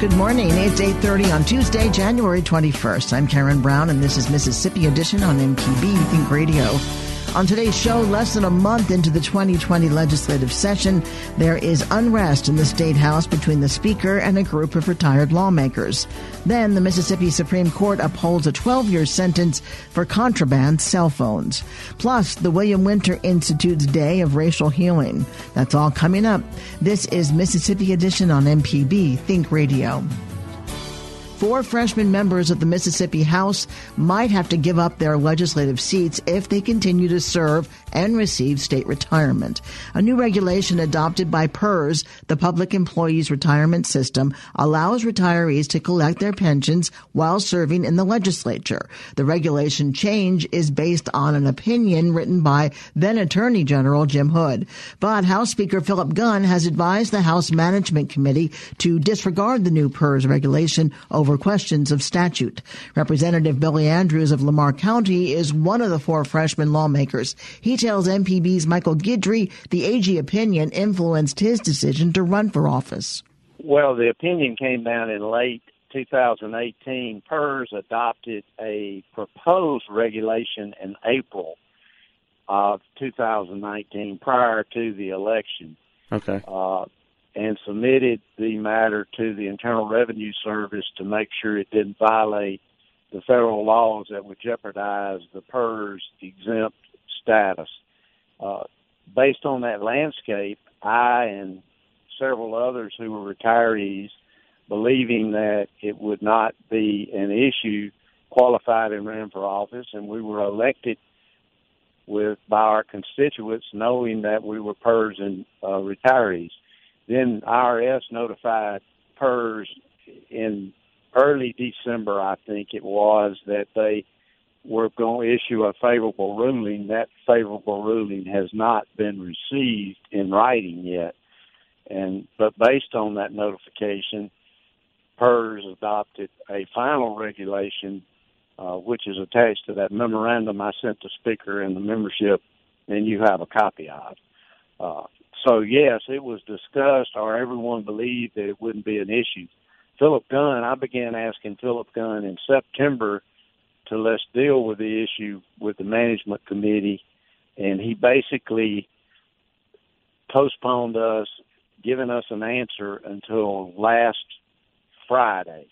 Good morning. It's 8:30 on Tuesday, January 21st. I'm Karen Brown and this is Mississippi Edition on MPB Think Radio. On today's show, less than a month into the 2020 legislative session, there is unrest in the State House between the Speaker and a group of retired lawmakers. Then, the Mississippi Supreme Court upholds a 12 year sentence for contraband cell phones. Plus, the William Winter Institute's Day of Racial Healing. That's all coming up. This is Mississippi Edition on MPB Think Radio four freshman members of the Mississippi House might have to give up their legislative seats if they continue to serve and receive state retirement. A new regulation adopted by PERS, the Public Employees Retirement System, allows retirees to collect their pensions while serving in the legislature. The regulation change is based on an opinion written by then Attorney General Jim Hood. But House Speaker Philip Gunn has advised the House Management Committee to disregard the new PERS regulation over over questions of statute. Representative Billy Andrews of Lamar County is one of the four freshman lawmakers. He tells MPB's Michael Guidry the AG opinion influenced his decision to run for office. Well, the opinion came down in late 2018. PERS adopted a proposed regulation in April of 2019 prior to the election. Okay. Uh, and submitted the matter to the Internal Revenue Service to make sure it didn't violate the federal laws that would jeopardize the PERS exempt status. Uh, based on that landscape, I and several others who were retirees, believing that it would not be an issue, qualified and ran for office, and we were elected with by our constituents, knowing that we were PERS and uh, retirees. Then IRS notified PERS in early December, I think it was, that they were going to issue a favorable ruling. That favorable ruling has not been received in writing yet. And but based on that notification, PERS adopted a final regulation, uh, which is attached to that memorandum I sent the speaker and the membership, and you have a copy of. Uh, so yes, it was discussed, or everyone believed that it wouldn't be an issue. Philip Gunn, I began asking Philip Gunn in September to let's deal with the issue with the management committee, and he basically postponed us, giving us an answer until last Friday,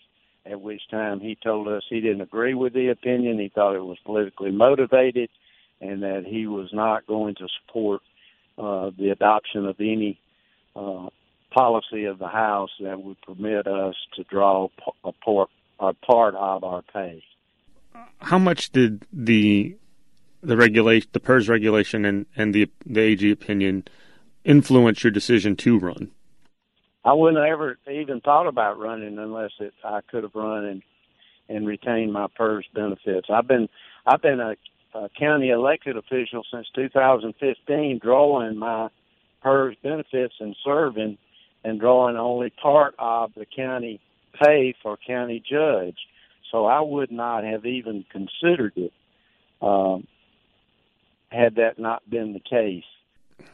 at which time he told us he didn't agree with the opinion. He thought it was politically motivated and that he was not going to support uh, the adoption of any uh, policy of the House that would permit us to draw a part, a part of our pay. How much did the the regulation, the PERS regulation, and and the the AG opinion influence your decision to run? I wouldn't have ever even thought about running unless it, I could have run and and retained my PERS benefits. I've been I've been a uh, county elected official since 2015, drawing my PERS benefits and serving and drawing only part of the county pay for county judge. So I would not have even considered it um, had that not been the case.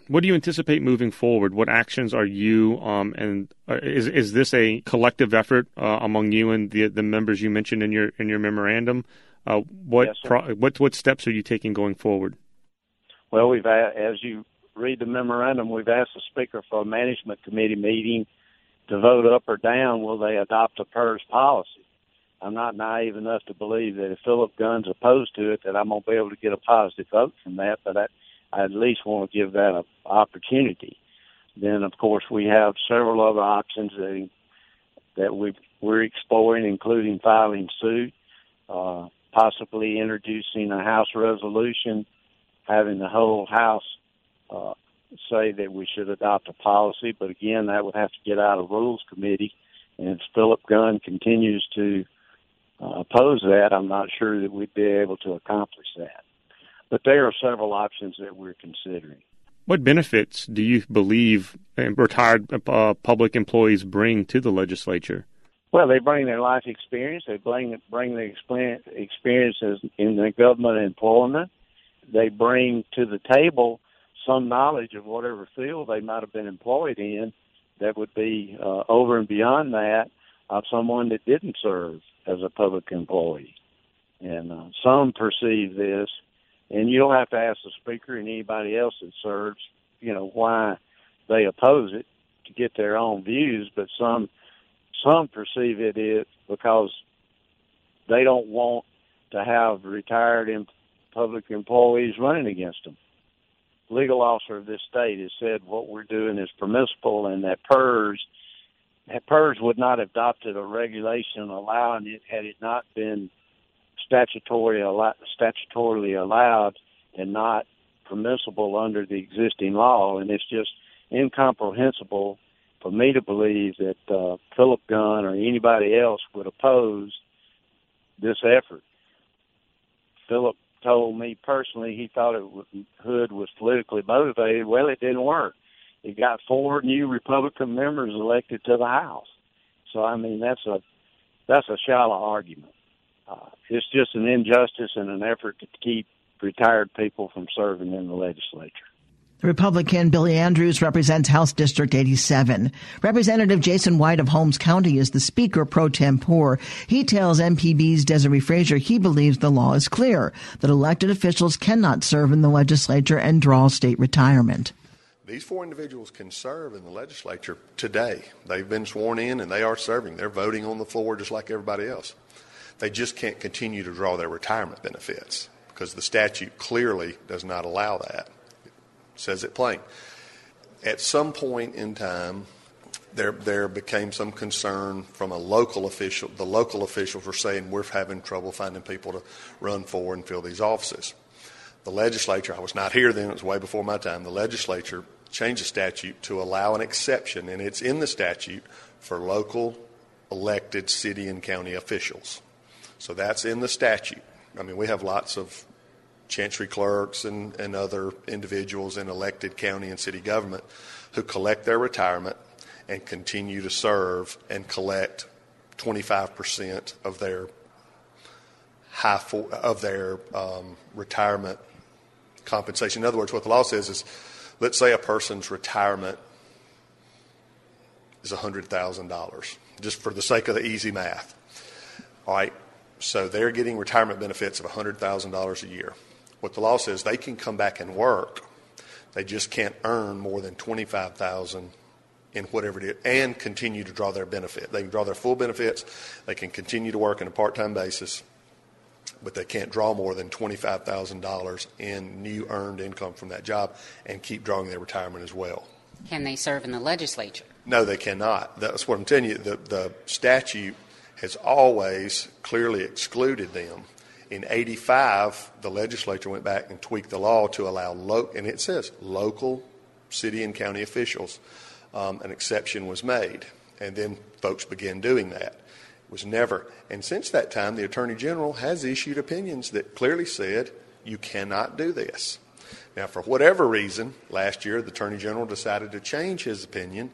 What do you anticipate moving forward? What actions are you um, and uh, is is this a collective effort uh, among you and the the members you mentioned in your in your memorandum? Uh, what yes, pro- what what steps are you taking going forward? Well, we've as you read the memorandum, we've asked the speaker for a management committee meeting to vote up or down will they adopt a PERS policy. I'm not naive enough to believe that if Philip Gunn's opposed to it, that I'm going to be able to get a positive vote from that. But I, I at least want to give that an opportunity. Then, of course, we have several other options that that we we're exploring, including filing suit, uh, possibly introducing a House resolution, having the whole House uh, say that we should adopt a policy. But again, that would have to get out of Rules Committee. And if Philip Gunn continues to uh, oppose that, I'm not sure that we'd be able to accomplish that. But there are several options that we're considering. What benefits do you believe retired uh, public employees bring to the legislature? Well, they bring their life experience. They bring bring their experiences in the government employment. They bring to the table some knowledge of whatever field they might have been employed in that would be uh, over and beyond that of someone that didn't serve as a public employee. And uh, some perceive this, and you don't have to ask the speaker and anybody else that serves, you know, why they oppose it to get their own views, but some some perceive it is because they don't want to have retired in public employees running against them. Legal officer of this state has said what we're doing is permissible and that PERS that PERS would not have adopted a regulation allowing it had it not been statutory statutorily allowed and not permissible under the existing law. And it's just incomprehensible for me to believe that uh, Philip Gunn or anybody else would oppose this effort. Philip told me personally he thought it was, Hood was politically motivated. Well, it didn't work. He got four new Republican members elected to the House. So I mean that's a that's a shallow argument. Uh, it's just an injustice and an effort to keep retired people from serving in the legislature. Republican Billy Andrews represents House District 87. Representative Jason White of Holmes County is the Speaker pro tempore. He tells MPB's Desare Frazier he believes the law is clear that elected officials cannot serve in the legislature and draw state retirement. These four individuals can serve in the legislature today. They've been sworn in and they are serving. They're voting on the floor just like everybody else. They just can't continue to draw their retirement benefits because the statute clearly does not allow that says it plain. At some point in time, there there became some concern from a local official. The local officials were saying we're having trouble finding people to run for and fill these offices. The legislature, I was not here then; it was way before my time. The legislature changed the statute to allow an exception, and it's in the statute for local elected city and county officials. So that's in the statute. I mean, we have lots of chancery clerks and, and other individuals in elected county and city government who collect their retirement and continue to serve and collect 25% of their high for, of their um, retirement compensation. In other words, what the law says is, let's say a person's retirement is $100,000, just for the sake of the easy math. All right, so they're getting retirement benefits of $100,000 a year. What the law says, they can come back and work. They just can't earn more than 25000 in whatever it is and continue to draw their benefit. They can draw their full benefits. They can continue to work on a part-time basis, but they can't draw more than $25,000 in new earned income from that job and keep drawing their retirement as well. Can they serve in the legislature? No, they cannot. That's what I'm telling you. The, the statute has always clearly excluded them in 85, the legislature went back and tweaked the law to allow, lo- and it says local city and county officials. Um, an exception was made, and then folks began doing that. It was never, and since that time, the Attorney General has issued opinions that clearly said you cannot do this. Now, for whatever reason, last year the Attorney General decided to change his opinion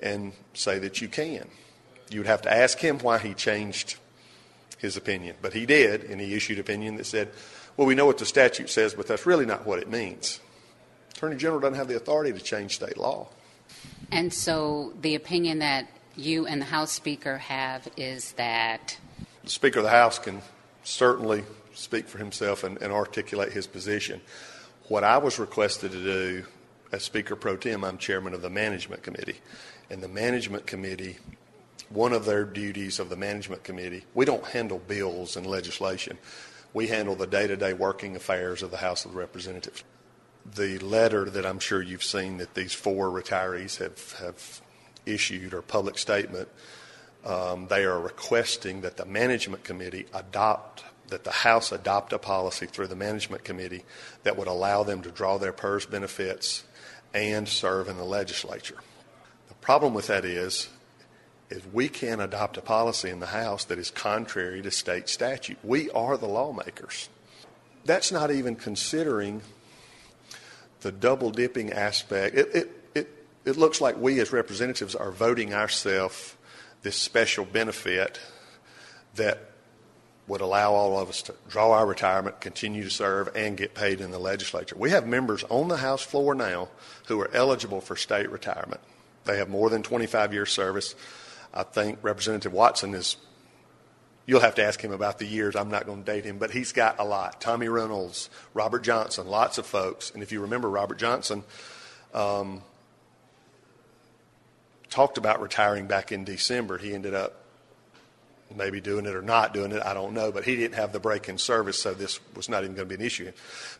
and say that you can. You would have to ask him why he changed his opinion. But he did, and he issued opinion that said, well, we know what the statute says, but that's really not what it means. Attorney General doesn't have the authority to change state law. And so the opinion that you and the House Speaker have is that. The Speaker of the House can certainly speak for himself and, and articulate his position. What I was requested to do as Speaker Pro Tem, I'm chairman of the Management Committee. And the Management Committee, one of their duties of the Management Committee, we don't handle bills and legislation. We handle the day to day working affairs of the House of Representatives. The letter that I'm sure you've seen that these four retirees have, have issued or public statement, um, they are requesting that the Management Committee adopt that the House adopt a policy through the Management Committee that would allow them to draw their PERS benefits and serve in the legislature. The problem with that is, is we can't adopt a policy in the House that is contrary to state statute. We are the lawmakers. That's not even considering the double dipping aspect. It, it, it, it looks like we as representatives are voting ourselves this special benefit that would allow all of us to draw our retirement, continue to serve, and get paid in the legislature. We have members on the House floor now who are eligible for state retirement. They have more than 25 years service. I think Representative Watson is, you'll have to ask him about the years. I'm not going to date him, but he's got a lot. Tommy Reynolds, Robert Johnson, lots of folks. And if you remember Robert Johnson, um, talked about retiring back in December. He ended up maybe doing it or not doing it, I don't know, but he didn't have the break in service, so this was not even going to be an issue.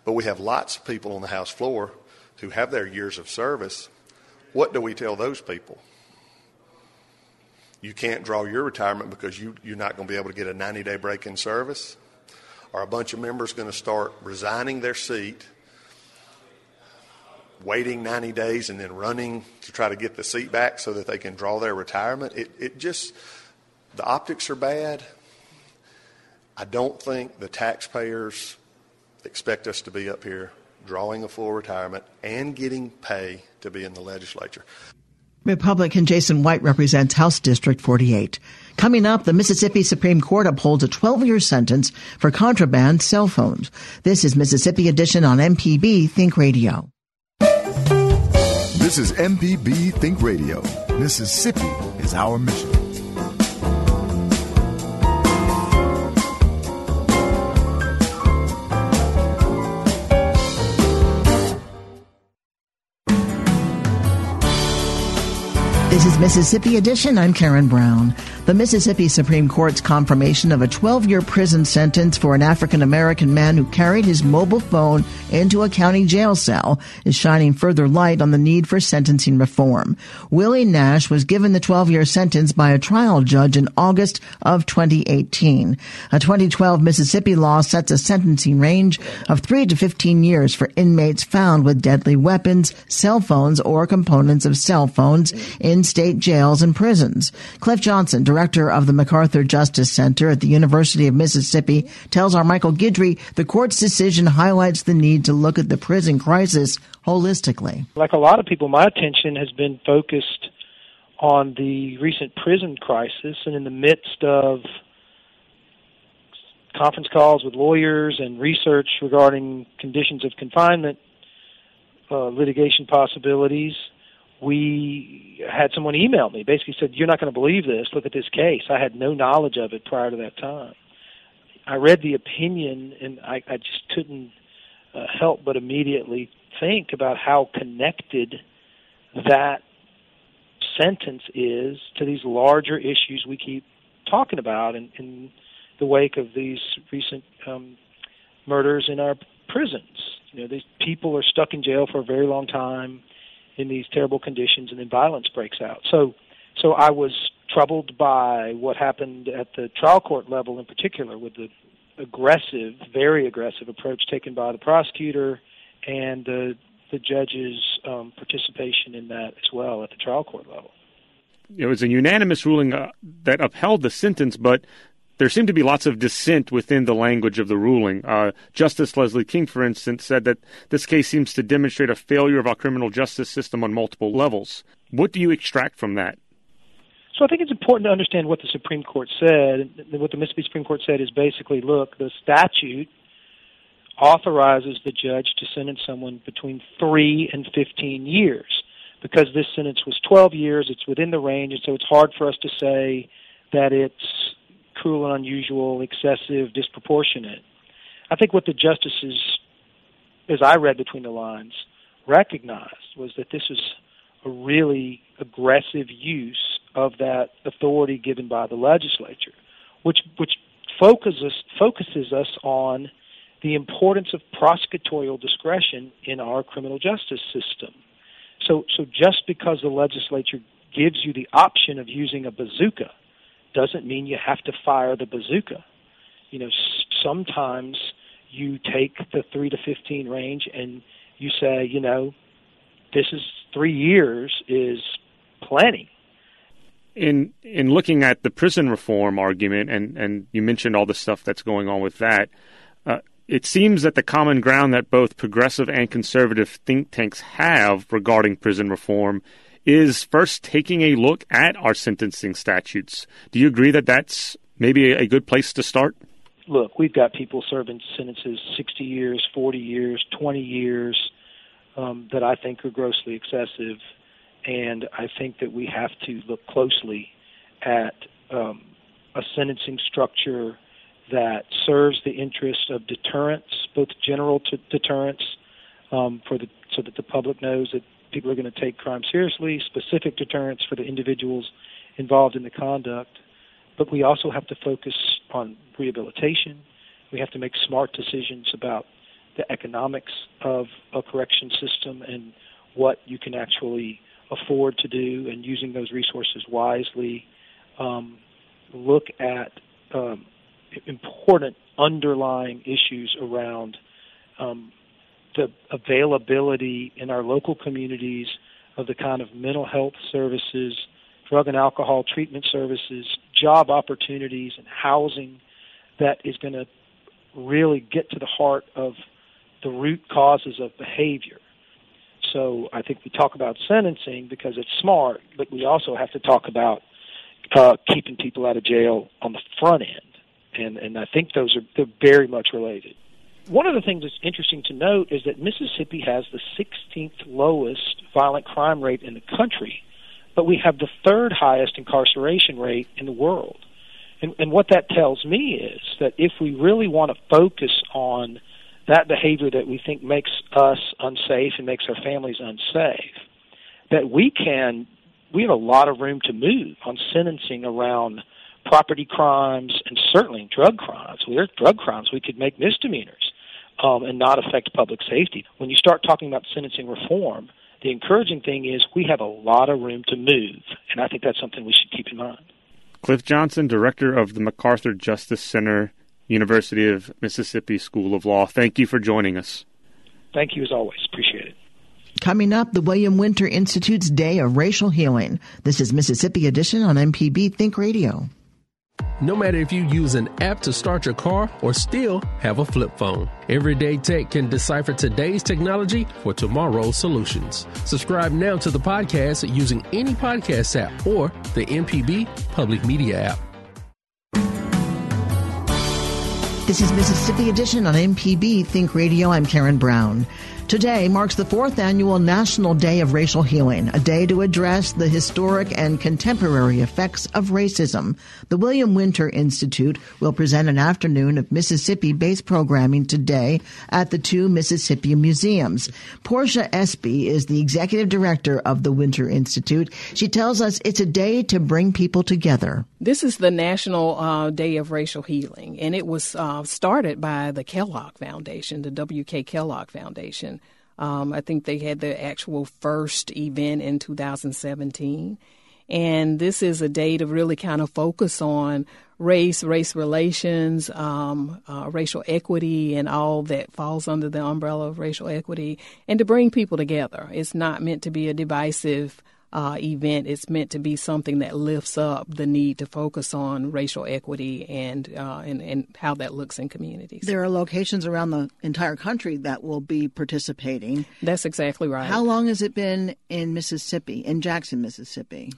But we have lots of people on the House floor who have their years of service. What do we tell those people? You can't draw your retirement because you, you're not going to be able to get a 90 day break in service? Are a bunch of members going to start resigning their seat, waiting 90 days, and then running to try to get the seat back so that they can draw their retirement? It, it just the optics are bad. I don't think the taxpayers expect us to be up here drawing a full retirement and getting pay to be in the legislature. Republican Jason White represents House District 48. Coming up, the Mississippi Supreme Court upholds a 12-year sentence for contraband cell phones. This is Mississippi Edition on MPB Think Radio. This is MPB Think Radio. Mississippi is our mission. This is Mississippi Edition. I'm Karen Brown. The Mississippi Supreme Court's confirmation of a 12 year prison sentence for an African American man who carried his mobile phone into a county jail cell is shining further light on the need for sentencing reform. Willie Nash was given the 12 year sentence by a trial judge in August of 2018. A 2012 Mississippi law sets a sentencing range of 3 to 15 years for inmates found with deadly weapons, cell phones, or components of cell phones in state jails and prisons. Cliff Johnson, director of the MacArthur Justice Center at the University of Mississippi, tells our Michael Guidry the court's decision highlights the need to look at the prison crisis holistically. Like a lot of people, my attention has been focused on the recent prison crisis and in the midst of conference calls with lawyers and research regarding conditions of confinement, uh, litigation possibilities, we had someone email me, basically said, You're not going to believe this. Look at this case. I had no knowledge of it prior to that time. I read the opinion and I, I just couldn't uh, help but immediately think about how connected that sentence is to these larger issues we keep talking about in, in the wake of these recent um, murders in our prisons. You know, these people are stuck in jail for a very long time in these terrible conditions, and then violence breaks out. So, so I was troubled by what happened at the trial court level, in particular, with the aggressive, very aggressive approach taken by the prosecutor and the the judge's um, participation in that as well at the trial court level. It was a unanimous ruling uh, that upheld the sentence, but there seemed to be lots of dissent within the language of the ruling. Uh, justice Leslie King, for instance, said that this case seems to demonstrate a failure of our criminal justice system on multiple levels. What do you extract from that? So I think it's important to understand what the Supreme Court said. What the Mississippi Supreme Court said is basically, look, the statute authorizes the judge to sentence someone between three and 15 years. Because this sentence was 12 years, it's within the range, and so it's hard for us to say that it's cruel and unusual, excessive, disproportionate. I think what the justices, as I read between the lines, recognized was that this was a really aggressive use of that authority given by the legislature, which which focuses focuses us on the importance of prosecutorial discretion in our criminal justice system. So so just because the legislature gives you the option of using a bazooka doesn't mean you have to fire the bazooka. You know, sometimes you take the 3 to 15 range and you say, you know, this is 3 years is plenty in in looking at the prison reform argument, and and you mentioned all the stuff that's going on with that. Uh, it seems that the common ground that both progressive and conservative think tanks have regarding prison reform is first taking a look at our sentencing statutes. Do you agree that that's maybe a good place to start? Look, we've got people serving sentences 60 years, 40 years, 20 years um, that I think are grossly excessive and I think that we have to look closely at um, a sentencing structure that serves the interest of deterrence, both general to deterrence, um, for the so that the public knows that people are going to take crime seriously, specific deterrence for the individuals involved in the conduct. But we also have to focus on rehabilitation. We have to make smart decisions about the economics of a correction system and what you can actually afford to do and using those resources wisely. Um, look at um, important underlying issues around um, the availability in our local communities of the kind of mental health services, drug and alcohol treatment services, job opportunities, and housing that is going to really get to the heart of the root causes of behavior. So I think we talk about sentencing because it's smart, but we also have to talk about uh, keeping people out of jail on the front end, and and I think those are they're very much related. One of the things that's interesting to note is that Mississippi has the 16th lowest violent crime rate in the country, but we have the third highest incarceration rate in the world. And, and what that tells me is that if we really want to focus on that behavior that we think makes us unsafe and makes our families unsafe, that we can, we have a lot of room to move on sentencing around property crimes and certainly drug crimes. There's drug crimes we could make misdemeanors um, and not affect public safety. When you start talking about sentencing reform, the encouraging thing is we have a lot of room to move, and I think that's something we should keep in mind. Cliff Johnson, director of the MacArthur Justice Center University of Mississippi School of Law. Thank you for joining us. Thank you as always. Appreciate it. Coming up, the William Winter Institute's Day of Racial Healing. This is Mississippi Edition on MPB Think Radio. No matter if you use an app to start your car or still have a flip phone, Everyday Tech can decipher today's technology for tomorrow's solutions. Subscribe now to the podcast using any podcast app or the MPB Public Media app. This is Mississippi Edition on MPB Think Radio. I'm Karen Brown. Today marks the fourth annual National Day of Racial Healing, a day to address the historic and contemporary effects of racism. The William Winter Institute will present an afternoon of Mississippi-based programming today at the two Mississippi museums. Portia Espy is the executive director of the Winter Institute. She tells us it's a day to bring people together. This is the National uh, Day of Racial Healing, and it was uh, started by the Kellogg Foundation, the W.K. Kellogg Foundation. Um, I think they had the actual first event in 2017. And this is a day to really kind of focus on race, race relations, um, uh, racial equity, and all that falls under the umbrella of racial equity, and to bring people together. It's not meant to be a divisive uh, event. It's meant to be something that lifts up the need to focus on racial equity and, uh, and, and how that looks in communities. There are locations around the entire country that will be participating. That's exactly right. How long has it been in Mississippi, in Jackson, Mississippi?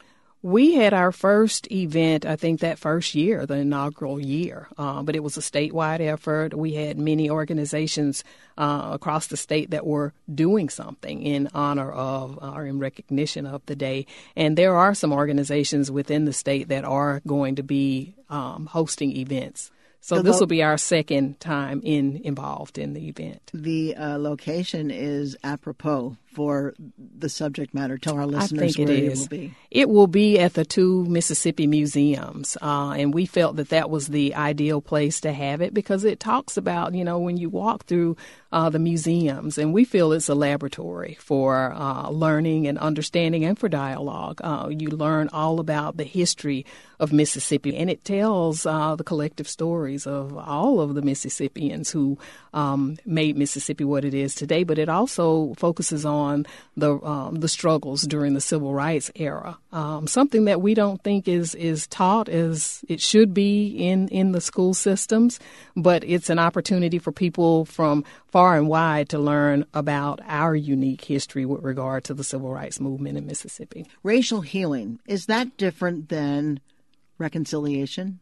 We had our first event, I think, that first year, the inaugural year, uh, but it was a statewide effort. We had many organizations uh, across the state that were doing something in honor of uh, or in recognition of the day. And there are some organizations within the state that are going to be um, hosting events. So, this will be our second time in involved in the event. The uh, location is apropos for the subject matter. Tell our listeners where it it is. will be. It will be at the two Mississippi museums, uh, and we felt that that was the ideal place to have it because it talks about you know when you walk through uh, the museums, and we feel it's a laboratory for uh, learning and understanding and for dialogue. Uh, you learn all about the history of Mississippi, and it tells uh, the collective stories of all of the Mississippians who um, made Mississippi what it is today. But it also focuses on the um, the struggles during the civil rights era, um, something that we don't think is is taught as it should be in in the school systems. But it's an opportunity for people from far and wide to learn about our unique history with regard to the civil rights movement in Mississippi. Racial healing is that different than reconciliation?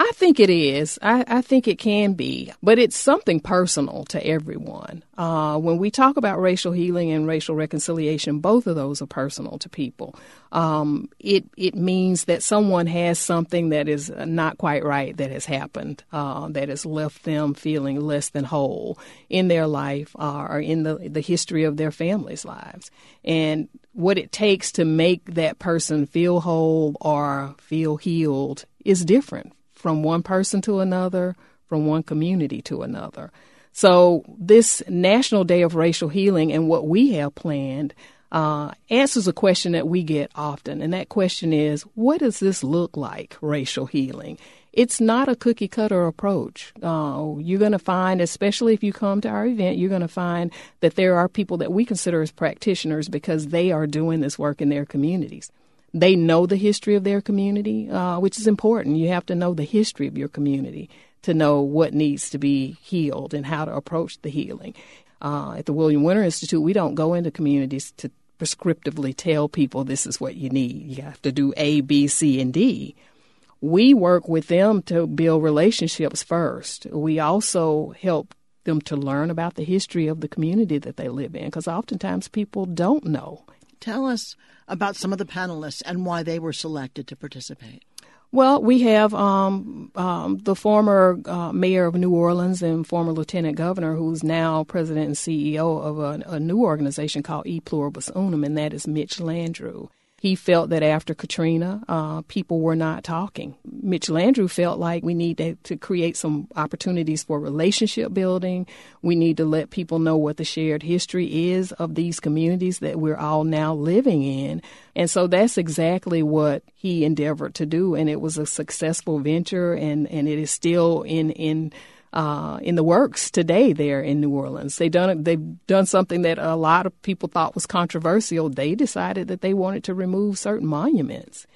I think it is. I, I, think it can be, but it's something personal to everyone. Uh, when we talk about racial healing and racial reconciliation, both of those are personal to people. Um, it it means that someone has something that is not quite right that has happened, uh, that has left them feeling less than whole in their life uh, or in the the history of their family's lives, and what it takes to make that person feel whole or feel healed is different from one person to another, from one community to another. So, this National Day of Racial Healing and what we have planned uh, answers a question that we get often, and that question is what does this look like, racial healing? It's not a cookie cutter approach. Uh, you're going to find, especially if you come to our event, you're going to find that there are people that we consider as practitioners because they are doing this work in their communities they know the history of their community, uh, which is important. You have to know the history of your community to know what needs to be healed and how to approach the healing. Uh, at the William Winter Institute, we don't go into communities to prescriptively tell people this is what you need. You have to do A, B, C, and D. We work with them to build relationships first. We also help them to learn about the history of the community that they live in because oftentimes people don't know. Tell us about some of the panelists and why they were selected to participate. Well, we have um, um, the former uh, mayor of New Orleans and former lieutenant governor, who's now president and CEO of a, a new organization called E Pluribus Unum, and that is Mitch Landrieu. He felt that after Katrina, uh, people were not talking. Mitch Landrieu felt like we need to, to, create some opportunities for relationship building. We need to let people know what the shared history is of these communities that we're all now living in. And so that's exactly what he endeavored to do. And it was a successful venture, and, and it is still in, in uh, in the works today there in New Orleans. They done they've done something that a lot of people thought was controversial. They decided that they wanted to remove certain monuments.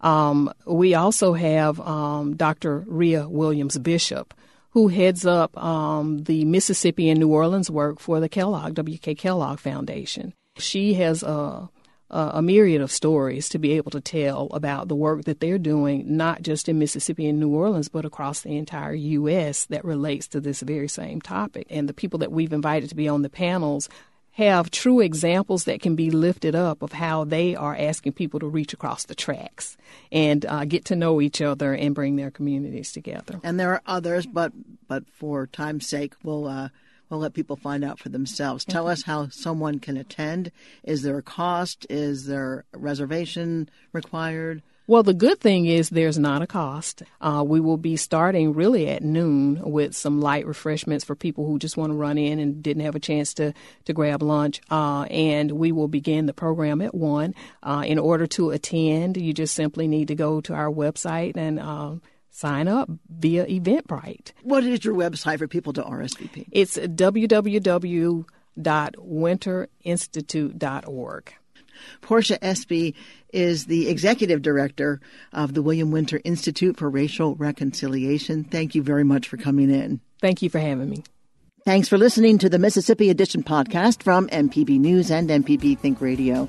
Um, we also have um, Dr. Rhea Williams Bishop, who heads up um, the Mississippi and New Orleans work for the Kellogg W.K. Kellogg Foundation. She has a uh, a myriad of stories to be able to tell about the work that they're doing, not just in Mississippi and New Orleans, but across the entire U.S. that relates to this very same topic. And the people that we've invited to be on the panels have true examples that can be lifted up of how they are asking people to reach across the tracks and uh, get to know each other and bring their communities together. And there are others, but but for time's sake, we'll. Uh we'll let people find out for themselves. Tell us how someone can attend. Is there a cost? Is there a reservation required? Well, the good thing is there's not a cost. Uh, we will be starting really at noon with some light refreshments for people who just want to run in and didn't have a chance to, to grab lunch. Uh, and we will begin the program at 1. Uh, in order to attend, you just simply need to go to our website and uh, sign up via Eventbrite. What is your website for people to RSVP? It's www.winterinstitute.org. Portia Espy is the executive director of the William Winter Institute for Racial Reconciliation. Thank you very much for coming in. Thank you for having me. Thanks for listening to the Mississippi Edition podcast from MPB News and MPB Think Radio.